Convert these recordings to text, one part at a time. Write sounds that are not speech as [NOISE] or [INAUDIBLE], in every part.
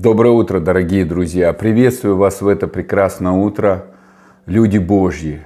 Доброе утро, дорогие друзья! Приветствую вас в это прекрасное утро, люди Божьи,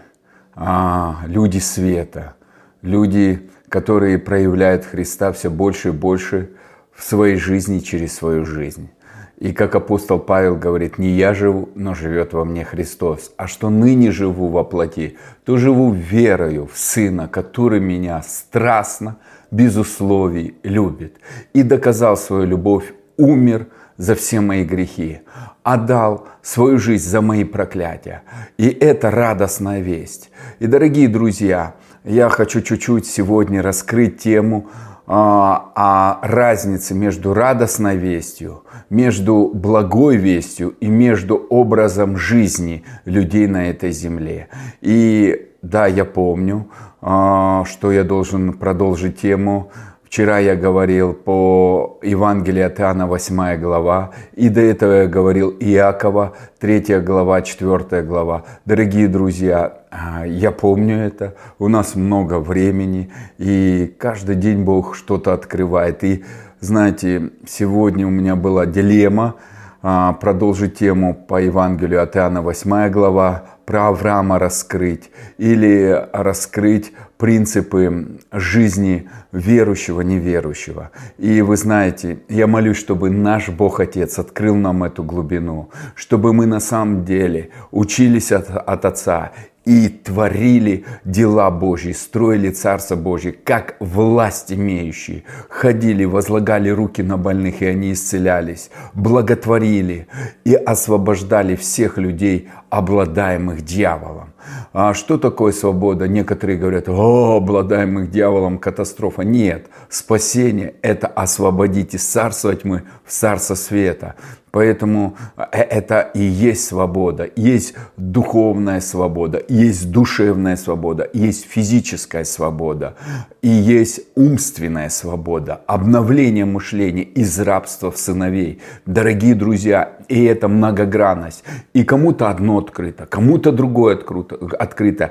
а, люди света, люди, которые проявляют Христа все больше и больше в своей жизни через свою жизнь. И как апостол Павел говорит, не я живу, но живет во мне Христос. А что ныне живу во плоти, то живу верою в Сына, который меня страстно, без условий любит. И доказал свою любовь, умер за все мои грехи, отдал свою жизнь за мои проклятия. И это радостная весть. И, дорогие друзья, я хочу чуть-чуть сегодня раскрыть тему а, о разнице между радостной вестью, между благой вестью и между образом жизни людей на этой земле. И да, я помню, а, что я должен продолжить тему. Вчера я говорил по Евангелию от Иоанна 8 глава, и до этого я говорил Иакова 3 глава, 4 глава. Дорогие друзья, а, я помню это, у нас много времени, и каждый день Бог что-то открывает. И знаете, сегодня у меня была дилемма продолжить тему по Евангелию от Иоанна 8 глава, про Авраама раскрыть или раскрыть принципы жизни верующего, неверующего. И вы знаете, я молюсь, чтобы наш Бог Отец открыл нам эту глубину, чтобы мы на самом деле учились от, от Отца и творили дела Божьи, строили Царство Божье, как власть имеющие, ходили, возлагали руки на больных, и они исцелялись, благотворили и освобождали всех людей, обладаемых дьяволом. А что такое свобода? Некоторые говорят, о, обладаемых дьяволом катастрофа. Нет, спасение – это освободить из царства тьмы в царство света. Поэтому э, это и есть свобода. Есть духовная свобода, есть душевная свобода, есть физическая свобода, и есть умственная свобода, обновление мышления из рабства в сыновей. Дорогие друзья, и это многогранность. И кому-то одно открыто, кому-то другое открыто, открыто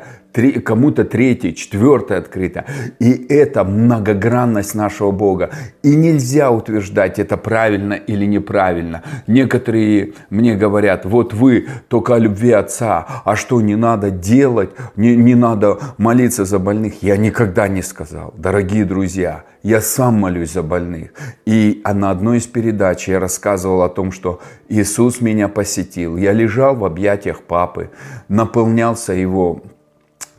кому-то третье, четвертое открыто. И это многогранность нашего Бога. И нельзя утверждать, это правильно или неправильно. Некоторые мне говорят, вот вы только о любви Отца, а что не надо делать, не, не надо молиться за больных. Я никогда не сказал, дорогие друзья, я сам молюсь за больных. И на одной из передач я рассказывал о том, что Иисус меня посетил. Я лежал в объятиях папы, наполнялся его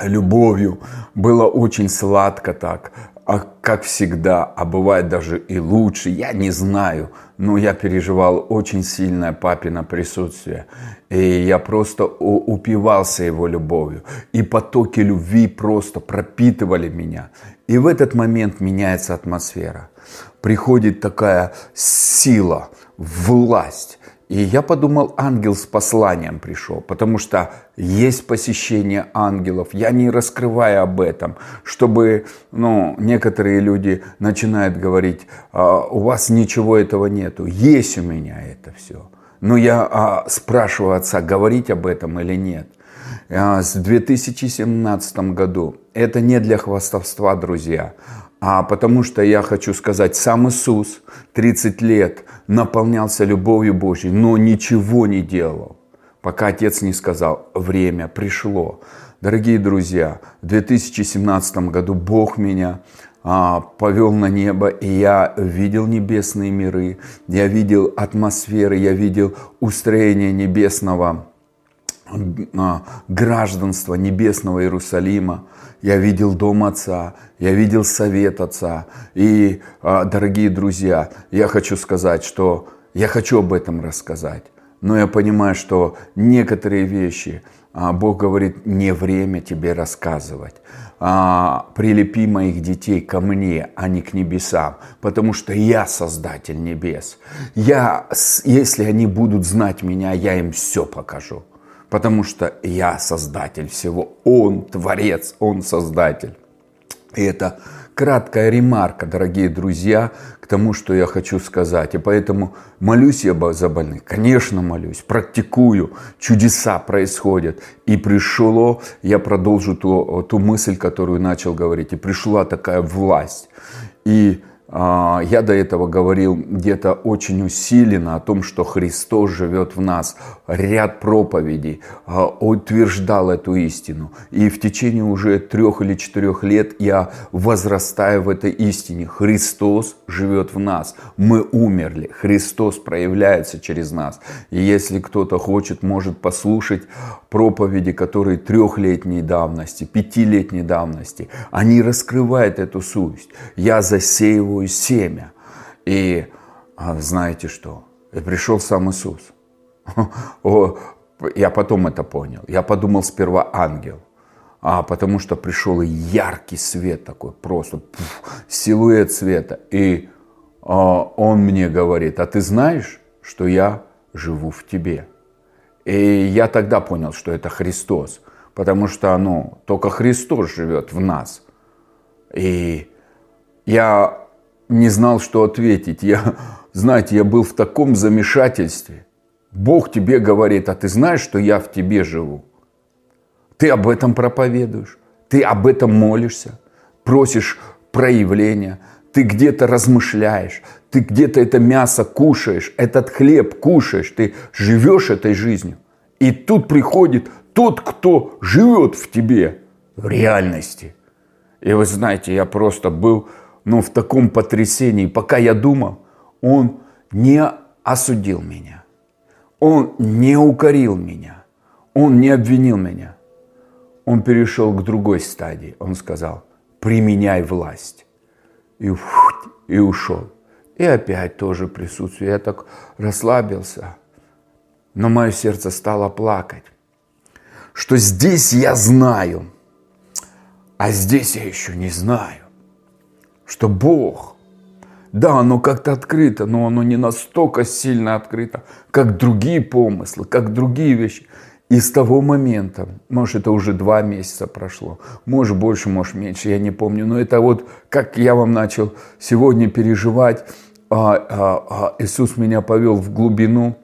любовью. Было очень сладко так, а как всегда, а бывает даже и лучше, я не знаю, но я переживал очень сильное папино присутствие. И я просто упивался его любовью. И потоки любви просто пропитывали меня. И в этот момент меняется атмосфера. Приходит такая сила, власть. И я подумал, ангел с посланием пришел, потому что есть посещение ангелов. Я не раскрываю об этом, чтобы ну, некоторые люди начинают говорить, «А, у вас ничего этого нету. Есть у меня это все. Но я а, спрашиваю отца, говорить об этом или нет. А, с 2017 году это не для хвастовства, друзья, а потому что я хочу сказать, сам Иисус 30 лет наполнялся любовью Божьей, но ничего не делал, пока Отец не сказал, время пришло. Дорогие друзья, в 2017 году Бог меня а, повел на небо, и я видел небесные миры, я видел атмосферы, я видел устроение небесного а, гражданства небесного Иерусалима. Я видел дом Отца, я видел совет Отца. И, а, дорогие друзья, я хочу сказать, что я хочу об этом рассказать. Но я понимаю, что некоторые вещи а, Бог говорит, не время тебе рассказывать. Прилепи моих детей ко мне, а не к небесам, потому что я Создатель небес. Я, если они будут знать меня, я им все покажу потому что я создатель всего. Он творец, он создатель. И это краткая ремарка, дорогие друзья, к тому, что я хочу сказать. И поэтому молюсь я за больных. Конечно, молюсь, практикую. Чудеса происходят. И пришло, я продолжу ту, ту мысль, которую начал говорить. И пришла такая власть. И я до этого говорил где-то очень усиленно о том, что Христос живет в нас. Ряд проповедей а, утверждал эту истину. И в течение уже трех или четырех лет я возрастаю в этой истине. Христос живет в нас. Мы умерли. Христос проявляется через нас. И если кто-то хочет, может послушать проповеди, которые трехлетней давности, пятилетней давности. Они раскрывают эту суть. Я засеиваю свое семя. И а, знаете что? И пришел сам Иисус. [LAUGHS] Я потом это понял. Я подумал сперва ангел. А потому что пришел яркий свет такой, просто пуф, силуэт света. И а, он мне говорит, а ты знаешь, что я живу в тебе? И я тогда понял, что это Христос, потому что ну, только Христос живет в нас. И я не знал, что ответить. Я, знаете, я был в таком замешательстве. Бог тебе говорит, а ты знаешь, что я в тебе живу? Ты об этом проповедуешь, ты об этом молишься, просишь проявления, ты где-то размышляешь, ты где-то это мясо кушаешь, этот хлеб кушаешь, ты живешь этой жизнью. И тут приходит тот, кто живет в тебе в реальности. И вы знаете, я просто был но в таком потрясении, пока я думал, он не осудил меня. Он не укорил меня. Он не обвинил меня. Он перешел к другой стадии. Он сказал, применяй власть. И, ушел. И опять тоже присутствие. Я так расслабился. Но мое сердце стало плакать. Что здесь я знаю, а здесь я еще не знаю что Бог, да, оно как-то открыто, но оно не настолько сильно открыто, как другие помыслы, как другие вещи. И с того момента, может, это уже два месяца прошло, может, больше, может, меньше, я не помню, но это вот, как я вам начал сегодня переживать, а, а, а Иисус меня повел в глубину,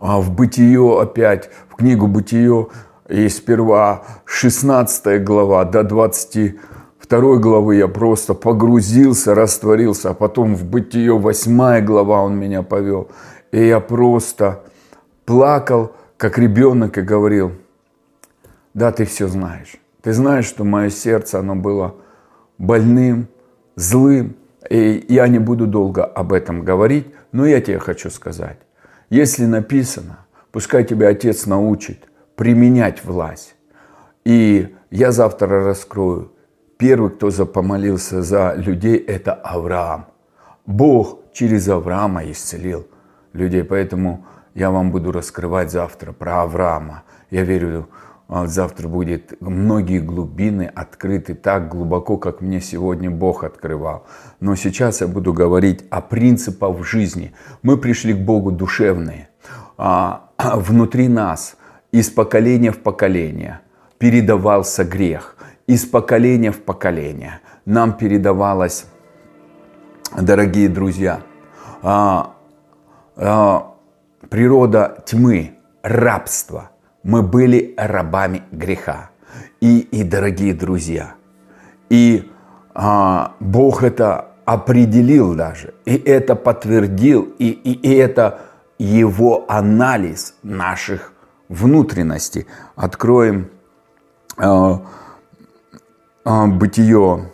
а, в бытие опять, в книгу бытие, и сперва 16 глава до 20 второй главы я просто погрузился, растворился, а потом в бытие восьмая глава он меня повел. И я просто плакал, как ребенок, и говорил, да, ты все знаешь. Ты знаешь, что мое сердце, оно было больным, злым. И я не буду долго об этом говорить, но я тебе хочу сказать. Если написано, пускай тебя Отец научит применять власть. И я завтра раскрою Первый, кто помолился за людей, это Авраам. Бог через Авраама исцелил людей. Поэтому я вам буду раскрывать завтра про Авраама. Я верю, а, завтра будет многие глубины открыты так глубоко, как мне сегодня Бог открывал. Но сейчас я буду говорить о принципах жизни. Мы пришли к Богу душевные. А, [CLEARS THROAT] внутри нас из поколения в поколение передавался грех из поколения в поколение нам передавалось, дорогие друзья, а, а, природа тьмы, рабства. Мы были рабами греха. И, и дорогие друзья, и а, Бог это определил даже, и это подтвердил, и, и, и это его анализ наших внутренностей. Откроем а, Бытие,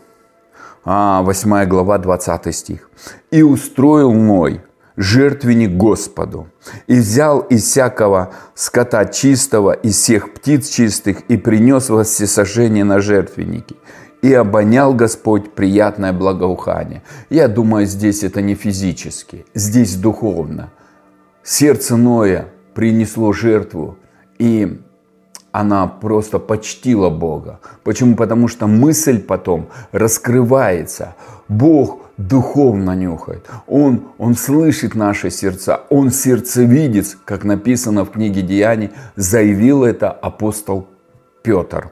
8 а, глава, 20 стих. «И устроил мой жертвенник Господу, и взял из всякого скота чистого, из всех птиц чистых, и принес во всесожжение на жертвенники. И обонял Господь приятное благоухание». Я думаю, здесь это не физически, здесь духовно. Сердце Ноя принесло жертву, и она просто почтила Бога. Почему? Потому что мысль потом раскрывается. Бог духовно нюхает. Он, он слышит наши сердца. Он сердцевидец, как написано в книге Деяний, заявил это апостол Петр.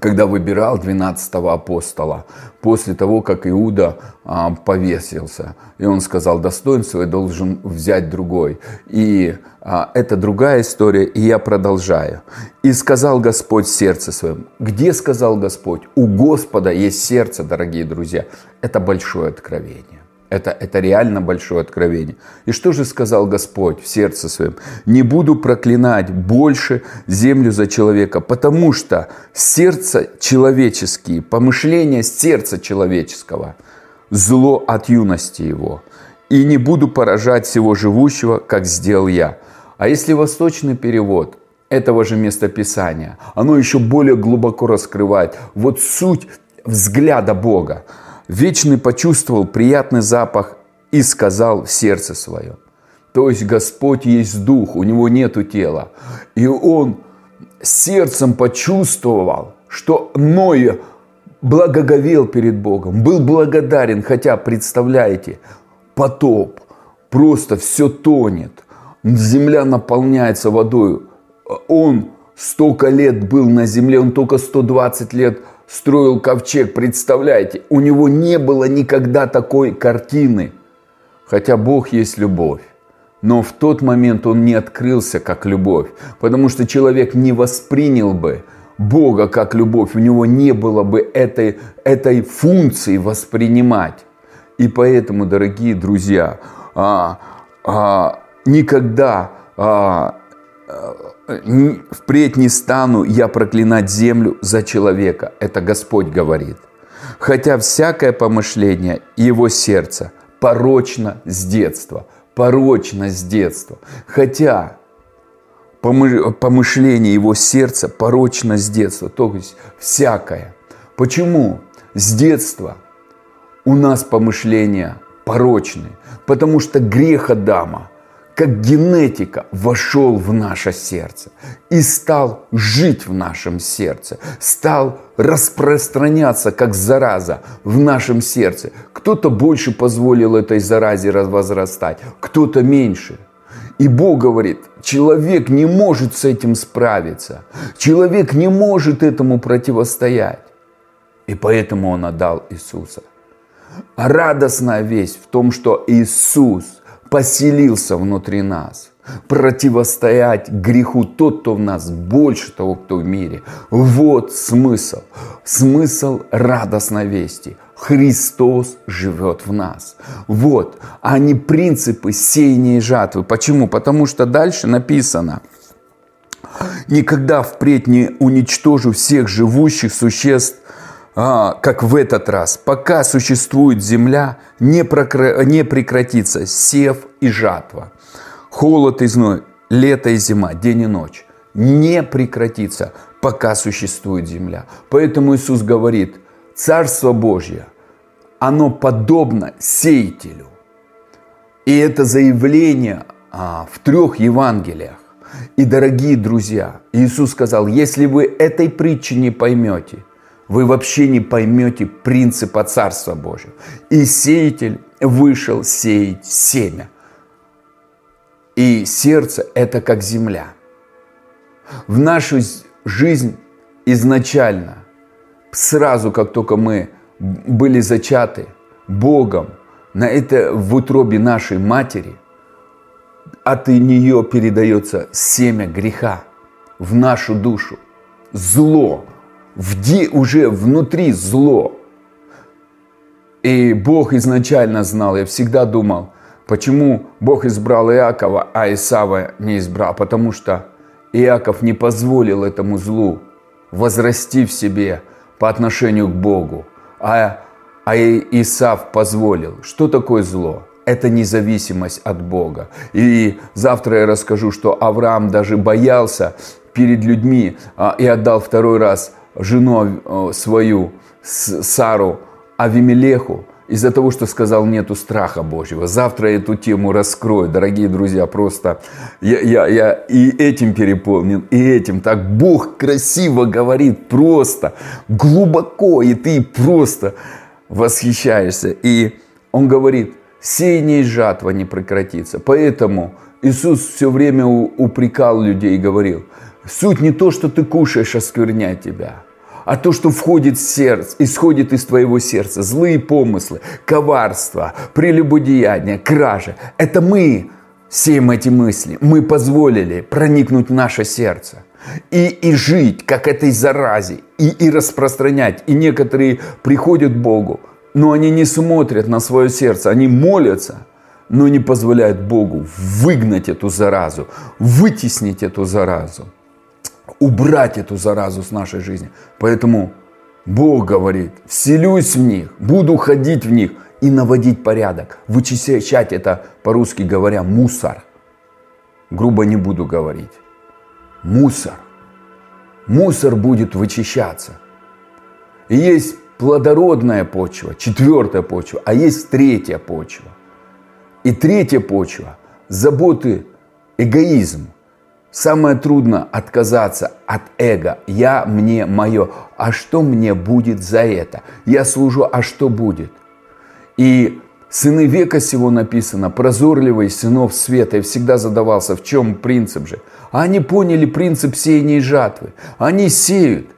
Когда выбирал 12 апостола, после того, как Иуда а, повесился. И он сказал, достоинство я должен взять другой. И а, это другая история, и я продолжаю. И сказал Господь сердце своем. Где сказал Господь? У Господа есть сердце, дорогие друзья. Это большое откровение. Это, это реально большое откровение. И что же сказал Господь в сердце своем? Не буду проклинать больше землю за человека, потому что сердце человеческие, помышления сердца человеческого, зло от юности его. И не буду поражать всего живущего, как сделал я. А если восточный перевод этого же местописания, оно еще более глубоко раскрывает вот суть взгляда Бога. Вечный почувствовал приятный запах и сказал в сердце своем. То есть Господь есть Дух, у Него нету тела. И Он сердцем почувствовал, что Ной благоговел перед Богом, был благодарен, хотя, представляете, потоп, просто все тонет, земля наполняется водой. Он столько лет был на земле, он только 120 лет строил ковчег, представляете, у него не было никогда такой картины. Хотя Бог есть любовь. Но в тот момент он не открылся как любовь, потому что человек не воспринял бы Бога как любовь, у него не было бы этой, этой функции воспринимать. И поэтому, дорогие друзья, а, а, никогда а, впредь не стану я проклинать землю за человека. Это Господь говорит. Хотя всякое помышление его сердца порочно с детства. Порочно с детства. Хотя помышление его сердца порочно с детства. То есть всякое. Почему с детства у нас помышления порочные? Потому что грех Адама – как генетика вошел в наше сердце и стал жить в нашем сердце, стал распространяться как зараза в нашем сердце. Кто-то больше позволил этой заразе возрастать, кто-то меньше. И Бог говорит, человек не может с этим справиться, человек не может этому противостоять. И поэтому Он отдал Иисуса. А радостная весть в том, что Иисус – поселился внутри нас. Противостоять греху тот, кто в нас, больше того, кто в мире. Вот смысл. Смысл радостной вести. Христос живет в нас. Вот, а не принципы сеяния и жатвы. Почему? Потому что дальше написано, никогда впредь не уничтожу всех живущих существ а, как в этот раз, пока существует земля, не, прокра... не прекратится сев и жатва. Холод и зной, лето и зима, день и ночь. Не прекратится, пока существует земля. Поэтому Иисус говорит, Царство Божье, оно подобно сеятелю. И это заявление а, в трех Евангелиях. И, дорогие друзья, Иисус сказал, если вы этой притчи не поймете – вы вообще не поймете принципа Царства Божьего. И сеятель вышел сеять семя. И сердце – это как земля. В нашу жизнь изначально, сразу как только мы были зачаты Богом, на это в утробе нашей матери, от нее передается семя греха в нашу душу, зло, где уже внутри зло. И Бог изначально знал, я всегда думал, почему Бог избрал Иакова, а Исава не избрал. Потому что Иаков не позволил этому злу возрасти в себе по отношению к Богу, а, а Исав позволил. Что такое зло? Это независимость от Бога. И завтра я расскажу, что Авраам даже боялся перед людьми а, и отдал второй раз жену э, свою, Сару, Авимелеху, из-за того, что сказал нету страха Божьего. Завтра я эту тему раскрою, дорогие друзья, просто я, я, я и этим переполнен, и этим. Так Бог красиво говорит, просто глубоко, и ты просто восхищаешься. И Он говорит, сеяние и жатва не прекратится. Поэтому Иисус все время упрекал людей и говорил – Суть не то, что ты кушаешь, оскверняет тебя, А то, что входит в сердце, исходит из твоего сердца, злые помыслы, коварство, прелюбодеяние, кражи, это мы сеем эти мысли. Мы позволили проникнуть в наше сердце. И, и жить, как этой заразе, и, и распространять. И некоторые приходят к Богу, но они не смотрят на свое сердце, они молятся, но не позволяют Богу выгнать эту заразу, вытеснить эту заразу, убрать эту заразу с нашей жизни. Поэтому Бог говорит, вселюсь в них, буду ходить в них и наводить порядок, вычищать это, по-русски говоря, мусор. Грубо не буду говорить. Мусор. Мусор будет вычищаться. И есть плодородная почва, четвертая почва, а есть третья почва. И третья почва – заботы, эгоизм. Самое трудно отказаться от эго. Я, мне, мое. А что мне будет за это? Я служу, а что будет? И сыны века сего написано, прозорливый сынов света, и всегда задавался, в чем принцип же. А они поняли принцип сеяния и жатвы. Они сеют.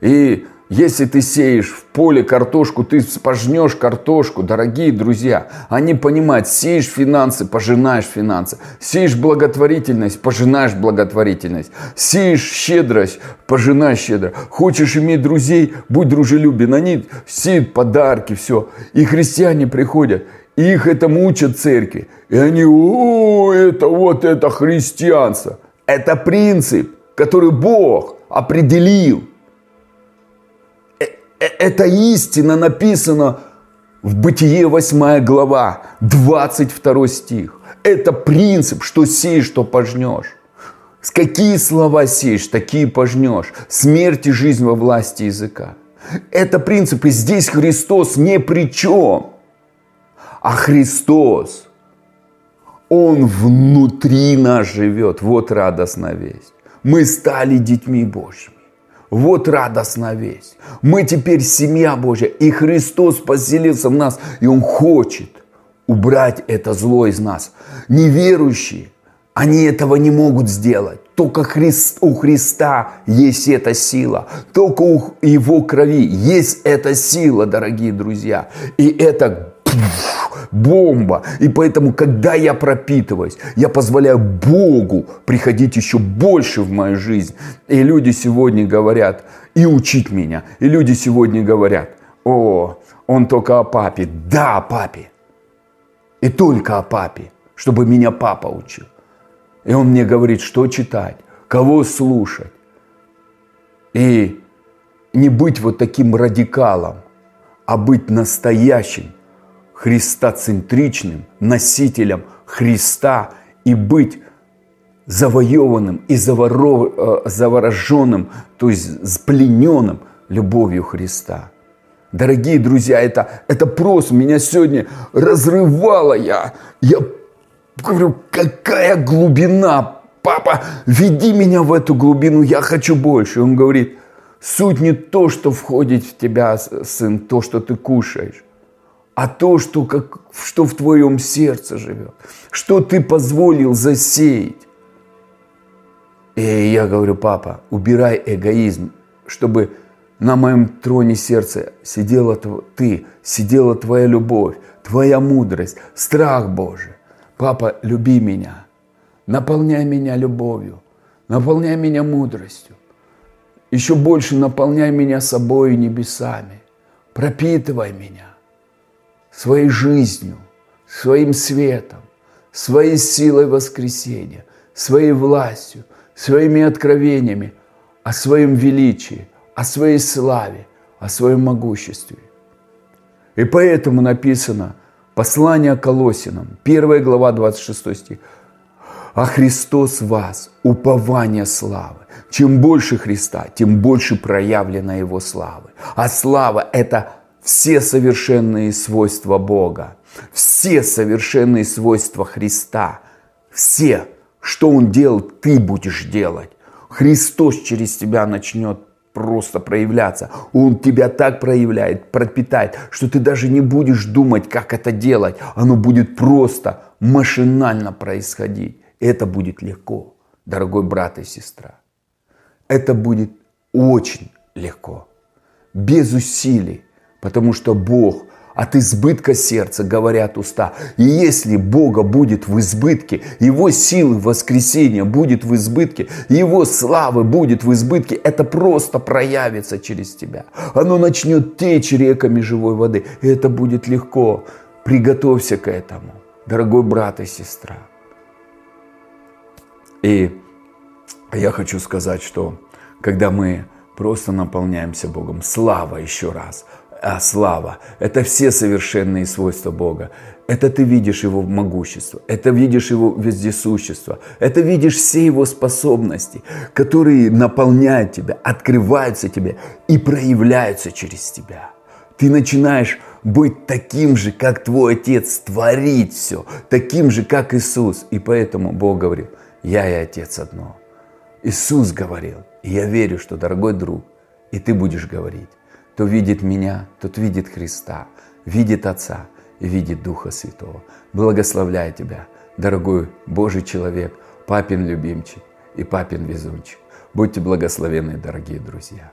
И если ты сеешь в поле картошку, ты пожнешь картошку, дорогие друзья. Они понимают, сеешь финансы, пожинаешь финансы. Сеешь благотворительность, пожинаешь благотворительность. Сеешь щедрость, пожинаешь щедро. Хочешь иметь друзей, будь дружелюбен. Они сеют подарки, все. И христиане приходят, и их этому учат церкви. И они, о, это вот это христианство. Это принцип, который Бог определил. Э, эта истина написана в Бытие 8 глава, 22 стих. Это принцип, что сеешь, что пожнешь. С какие слова сеешь, такие пожнешь. Смерть и жизнь во власти языка. Это принцип, и здесь Христос не при чем. А Христос, Он внутри нас живет. Вот радостная весть. Мы стали детьми Божьими. Вот радостная весть. Мы теперь семья Божья, и Христос поселился в нас, и Он хочет убрать это зло из нас. Неверующие, они этого не могут сделать. Только Христ, у Христа есть эта сила. Только у Его крови есть эта сила, дорогие друзья. И это бомба. И поэтому, когда я пропитываюсь, я позволяю Богу приходить еще больше в мою жизнь. И люди сегодня говорят, и учить меня. И люди сегодня говорят, о, он только о папе. Да, о папе. И только о папе, чтобы меня папа учил. И он мне говорит, что читать, кого слушать. И не быть вот таким радикалом, а быть настоящим христоцентричным носителем Христа и быть завоеванным и заворо, э, завороженным, то есть плененным любовью Христа. Дорогие друзья, это, это просто меня сегодня разрывало. Я, я говорю, какая глубина, папа, веди меня в эту глубину, я хочу больше. Он говорит, суть не то, что входит в тебя, сын, то, что ты кушаешь а то, что, как, что в твоем сердце живет, что ты позволил засеять. И я говорю, папа, убирай эгоизм, чтобы на моем троне сердца сидела ты, сидела твоя любовь, твоя мудрость, страх Божий. Папа, люби меня, наполняй меня любовью, наполняй меня мудростью, еще больше наполняй меня собой и небесами, пропитывай меня своей жизнью, своим светом, своей силой воскресения, своей властью, своими откровениями о своем величии, о своей славе, о своем могуществе. И поэтому написано послание Колосинам, 1 глава, 26 стих. А Христос вас, упование славы. Чем больше Христа, тем больше проявлена Его славы. А слава – это все совершенные свойства Бога, все совершенные свойства Христа, все, что Он делал, ты будешь делать. Христос через тебя начнет просто проявляться. Он тебя так проявляет, пропитает, что ты даже не будешь думать, как это делать. Оно будет просто машинально происходить. Это будет легко, дорогой брат и сестра. Это будет очень легко. без усилий, потому что Бог от избытка сердца говорят уста. И если Бога будет в избытке, Его силы воскресения будет в избытке, Его славы будет в избытке, это просто проявится через тебя. Оно начнет течь реками живой воды, и это будет легко. Приготовься к этому, дорогой брат и сестра. И я хочу сказать, что когда мы просто наполняемся Богом, слава еще раз, а слава – это все совершенные свойства Бога. Это ты видишь Его могущество, это видишь Его вездесущество, это видишь все Его способности, которые наполняют тебя, открываются тебе и проявляются через тебя. Ты начинаешь быть таким же, как твой Отец, творить все, таким же, как Иисус. И поэтому Бог говорил, я и Отец одно. Иисус говорил, и я верю, что, дорогой друг, и ты будешь говорить, кто видит меня, тот видит Христа, видит Отца и видит Духа Святого. Благословляю тебя, дорогой Божий человек, папин любимчик и папин везунчик. Будьте благословенны, дорогие друзья.